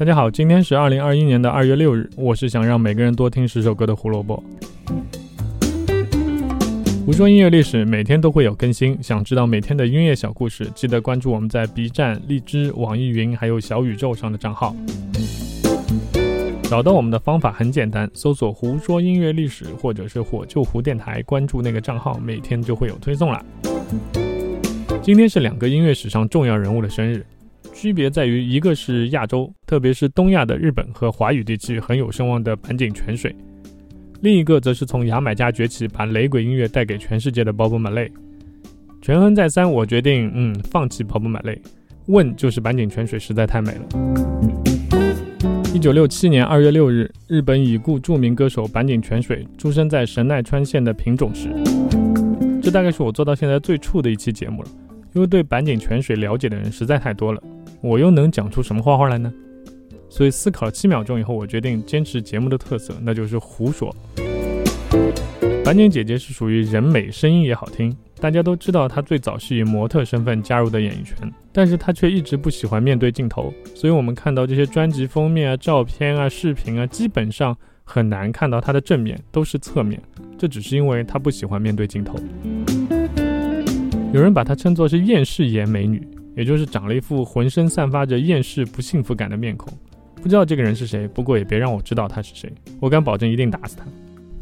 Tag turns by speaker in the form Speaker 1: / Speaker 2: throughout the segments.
Speaker 1: 大家好，今天是二零二一年的二月六日，我是想让每个人多听十首歌的胡萝卜。胡说音乐历史每天都会有更新，想知道每天的音乐小故事，记得关注我们在 B 站、荔枝、网易云还有小宇宙上的账号。找到我们的方法很简单，搜索“胡说音乐历史”或者是“火救胡电台”，关注那个账号，每天就会有推送了。今天是两个音乐史上重要人物的生日。区别在于，一个是亚洲，特别是东亚的日本和华语地区很有声望的坂井泉水；另一个则是从牙买加崛起，把雷鬼音乐带给全世界的 Bob Marley。权衡再三，我决定，嗯，放弃 Bob Marley。问就是坂井泉水实在太美了。一九六七年二月六日，日本已故著名歌手坂井泉水出生在神奈川县的品种市。这大概是我做到现在最触的一期节目了，因为对坂井泉水了解的人实在太多了。我又能讲出什么花花来呢？所以思考了七秒钟以后，我决定坚持节目的特色，那就是胡说。板井姐姐是属于人美声音也好听，大家都知道她最早是以模特身份加入的演艺圈，但是她却一直不喜欢面对镜头，所以我们看到这些专辑封面啊、照片啊、视频啊，基本上很难看到她的正面，都是侧面。这只是因为她不喜欢面对镜头。有人把她称作是厌世颜美女。也就是长了一副浑身散发着厌世不幸福感的面孔，不知道这个人是谁，不过也别让我知道他是谁，我敢保证一定打死他。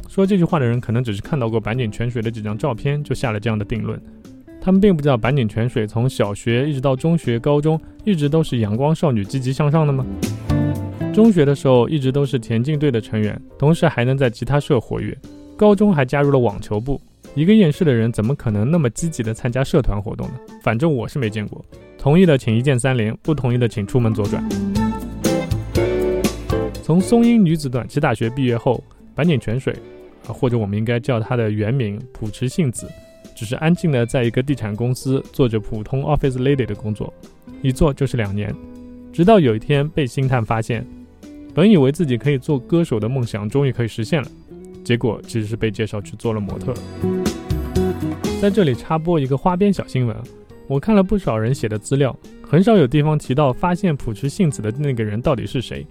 Speaker 1: 说这句话的人可能只是看到过坂井泉水的几张照片就下了这样的定论，他们并不知道坂井泉水从小学一直到中学、高中一直都是阳光少女、积极向上的吗？中学的时候一直都是田径队的成员，同时还能在吉他社活跃，高中还加入了网球部。一个厌世的人怎么可能那么积极的参加社团活动呢？反正我是没见过。同意的请一键三连，不同意的请出门左转。从松阴女子短期大学毕业后，坂井泉水，啊，或者我们应该叫她的原名浦池幸子，只是安静的在一个地产公司做着普通 office lady 的工作，一做就是两年，直到有一天被星探发现，本以为自己可以做歌手的梦想终于可以实现了。结果其实是被介绍去做了模特。在这里插播一个花边小新闻，我看了不少人写的资料，很少有地方提到发现朴持幸子的那个人到底是谁。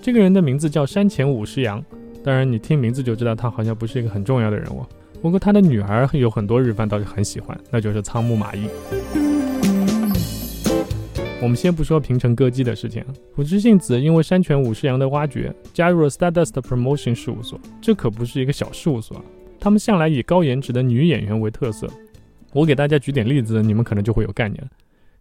Speaker 1: 这个人的名字叫山前五十阳，当然你听名字就知道他好像不是一个很重要的人物。不过他的女儿有很多日番倒是很喜欢，那就是仓木麻衣。我们先不说平成歌姬的事情，朴智幸子因为山泉五十阳的挖掘，加入了 Stardust Promotion 事务所，这可不是一个小事务所，他们向来以高颜值的女演员为特色。我给大家举点例子，你们可能就会有概念了。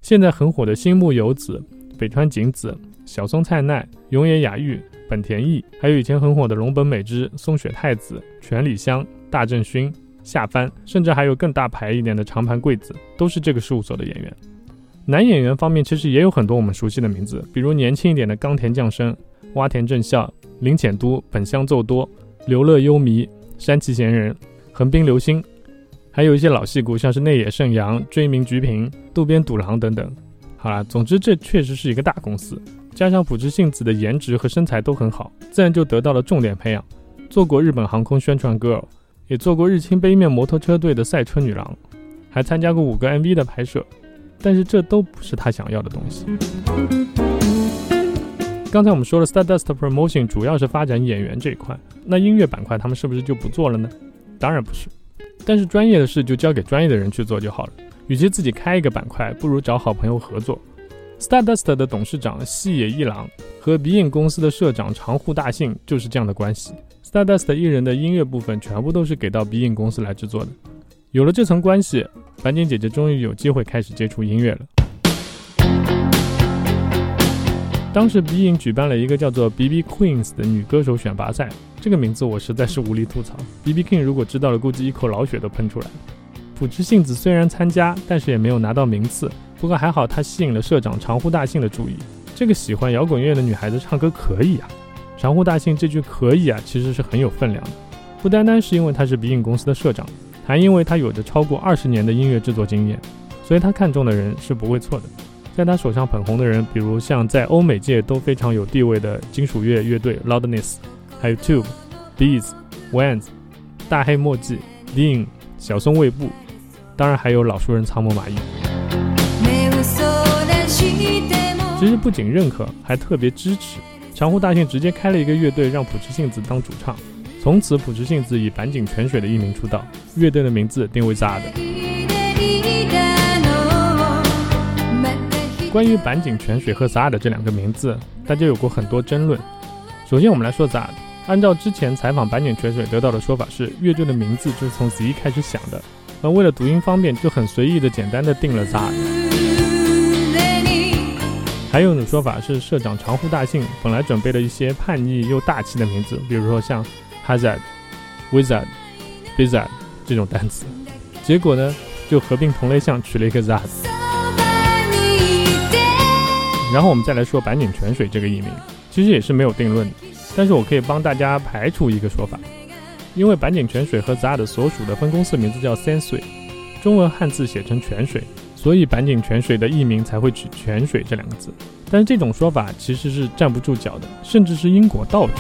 Speaker 1: 现在很火的新木由子、北川景子、小松菜奈、永野雅玉、本田翼，还有以前很火的龙本美织、松雪太子、全里香、大正薰、夏帆，甚至还有更大牌一点的长盘贵子，都是这个事务所的演员。男演员方面，其实也有很多我们熟悉的名字，比如年轻一点的冈田将生、洼田正孝、林浅都、本乡奏多、刘乐优弥、山崎贤人、横滨流星，还有一些老戏骨，像是内野圣阳、追名菊平、渡边笃郎等等。好了，总之这确实是一个大公司，加上朴智幸子的颜值和身材都很好，自然就得到了重点培养。做过日本航空宣传 girl，也做过日清杯面摩托车队的赛车女郎，还参加过五个 MV 的拍摄。但是这都不是他想要的东西。刚才我们说了，Stardust Promotion 主要是发展演员这一块，那音乐板块他们是不是就不做了呢？当然不是。但是专业的事就交给专业的人去做就好了。与其自己开一个板块，不如找好朋友合作。Stardust 的董事长细野一郎和鼻影公司的社长长户大信就是这样的关系。Stardust 艺人的音乐部分全部都是给到鼻影公司来制作的。有了这层关系。板井姐姐终于有机会开始接触音乐了。当时 B 影举办了一个叫做 BB Queens 的女歌手选拔赛，这个名字我实在是无力吐槽。BB King 如果知道了，估计一口老血都喷出来。朴智幸子虽然参加，但是也没有拿到名次。不过还好，她吸引了社长长户大幸的注意。这个喜欢摇滚乐的女孩子唱歌可以啊！长户大幸这句“可以啊”其实是很有分量的，不单单是因为他是 B 影公司的社长。还因为他有着超过二十年的音乐制作经验，所以他看中的人是不会错的。在他手上捧红的人，比如像在欧美界都非常有地位的金属乐乐队 Loudness，还有 Tube、Bees、wands、大黑墨迹、Dean、小松卫部，当然还有老熟人仓木麻衣。其实不仅认可，还特别支持。长湖大信直接开了一个乐队，让朴智信子当主唱。从此，朴智信子以坂井泉水的艺名出道，乐队的名字定为 ZAD。关于坂井泉水和 ZAD 这两个名字，大家有过很多争论。首先，我们来说 ZAD。按照之前采访坂井泉水得到的说法是，乐队的名字就是从 Z 开始想的，那为了读音方便，就很随意的简单的定了 ZA。还有一种说法是，社长长呼大信本来准备了一些叛逆又大气的名字，比如说像 Hazard、Wizard、Bizard 这种单词，结果呢，就合并同类项取了一个 ZA。然后我们再来说板井泉水这个艺名，其实也是没有定论的，但是我可以帮大家排除一个说法，因为板井泉水和 ZARD 所属的分公司名字叫三水，中文汉字写成泉水。所以板井泉水的艺名才会取泉水这两个字，但是这种说法其实是站不住脚的，甚至是因果倒置。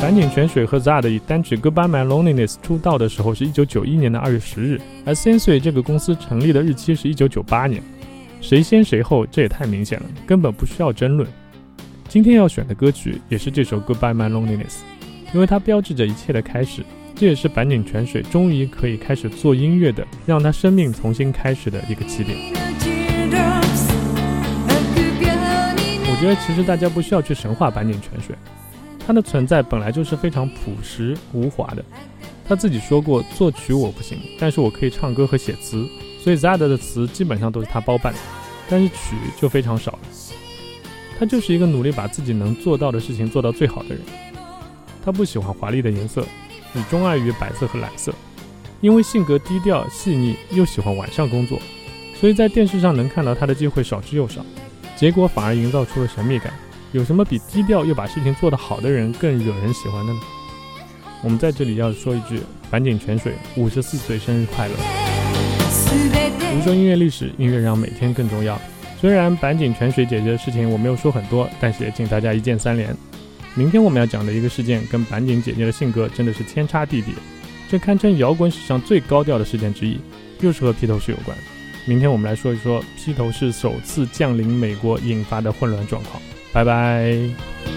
Speaker 1: 板井泉水和 ZARD 以单曲《Goodbye My Loneliness》出道的时候是一九九一年的二月十日，而 Sensui 这个公司成立的日期是一九九八年，谁先谁后这也太明显了，根本不需要争论。今天要选的歌曲也是这首《Goodbye My Loneliness》，因为它标志着一切的开始。这也是坂井泉水终于可以开始做音乐的，让他生命重新开始的一个起点。我觉得其实大家不需要去神话坂井泉水，他的存在本来就是非常朴实无华的。他自己说过，作曲我不行，但是我可以唱歌和写词，所以 Zad 的词基本上都是他包办，但是曲就非常少了。他就是一个努力把自己能做到的事情做到最好的人。他不喜欢华丽的颜色。只钟爱于白色和蓝色，因为性格低调细腻，又喜欢晚上工作，所以在电视上能看到他的机会少之又少，结果反而营造出了神秘感。有什么比低调又把事情做得好的人更惹人喜欢的呢？我们在这里要说一句：板井泉水五十四岁生日快乐！读说音乐历史，音乐让每天更重要。虽然板井泉水姐姐的事情我没有说很多，但是也请大家一键三连。明天我们要讲的一个事件，跟板井姐姐的性格真的是天差地别，这堪称摇滚史上最高调的事件之一，又是和披头士有关。明天我们来说一说披头士首次降临美国引发的混乱状况。拜拜。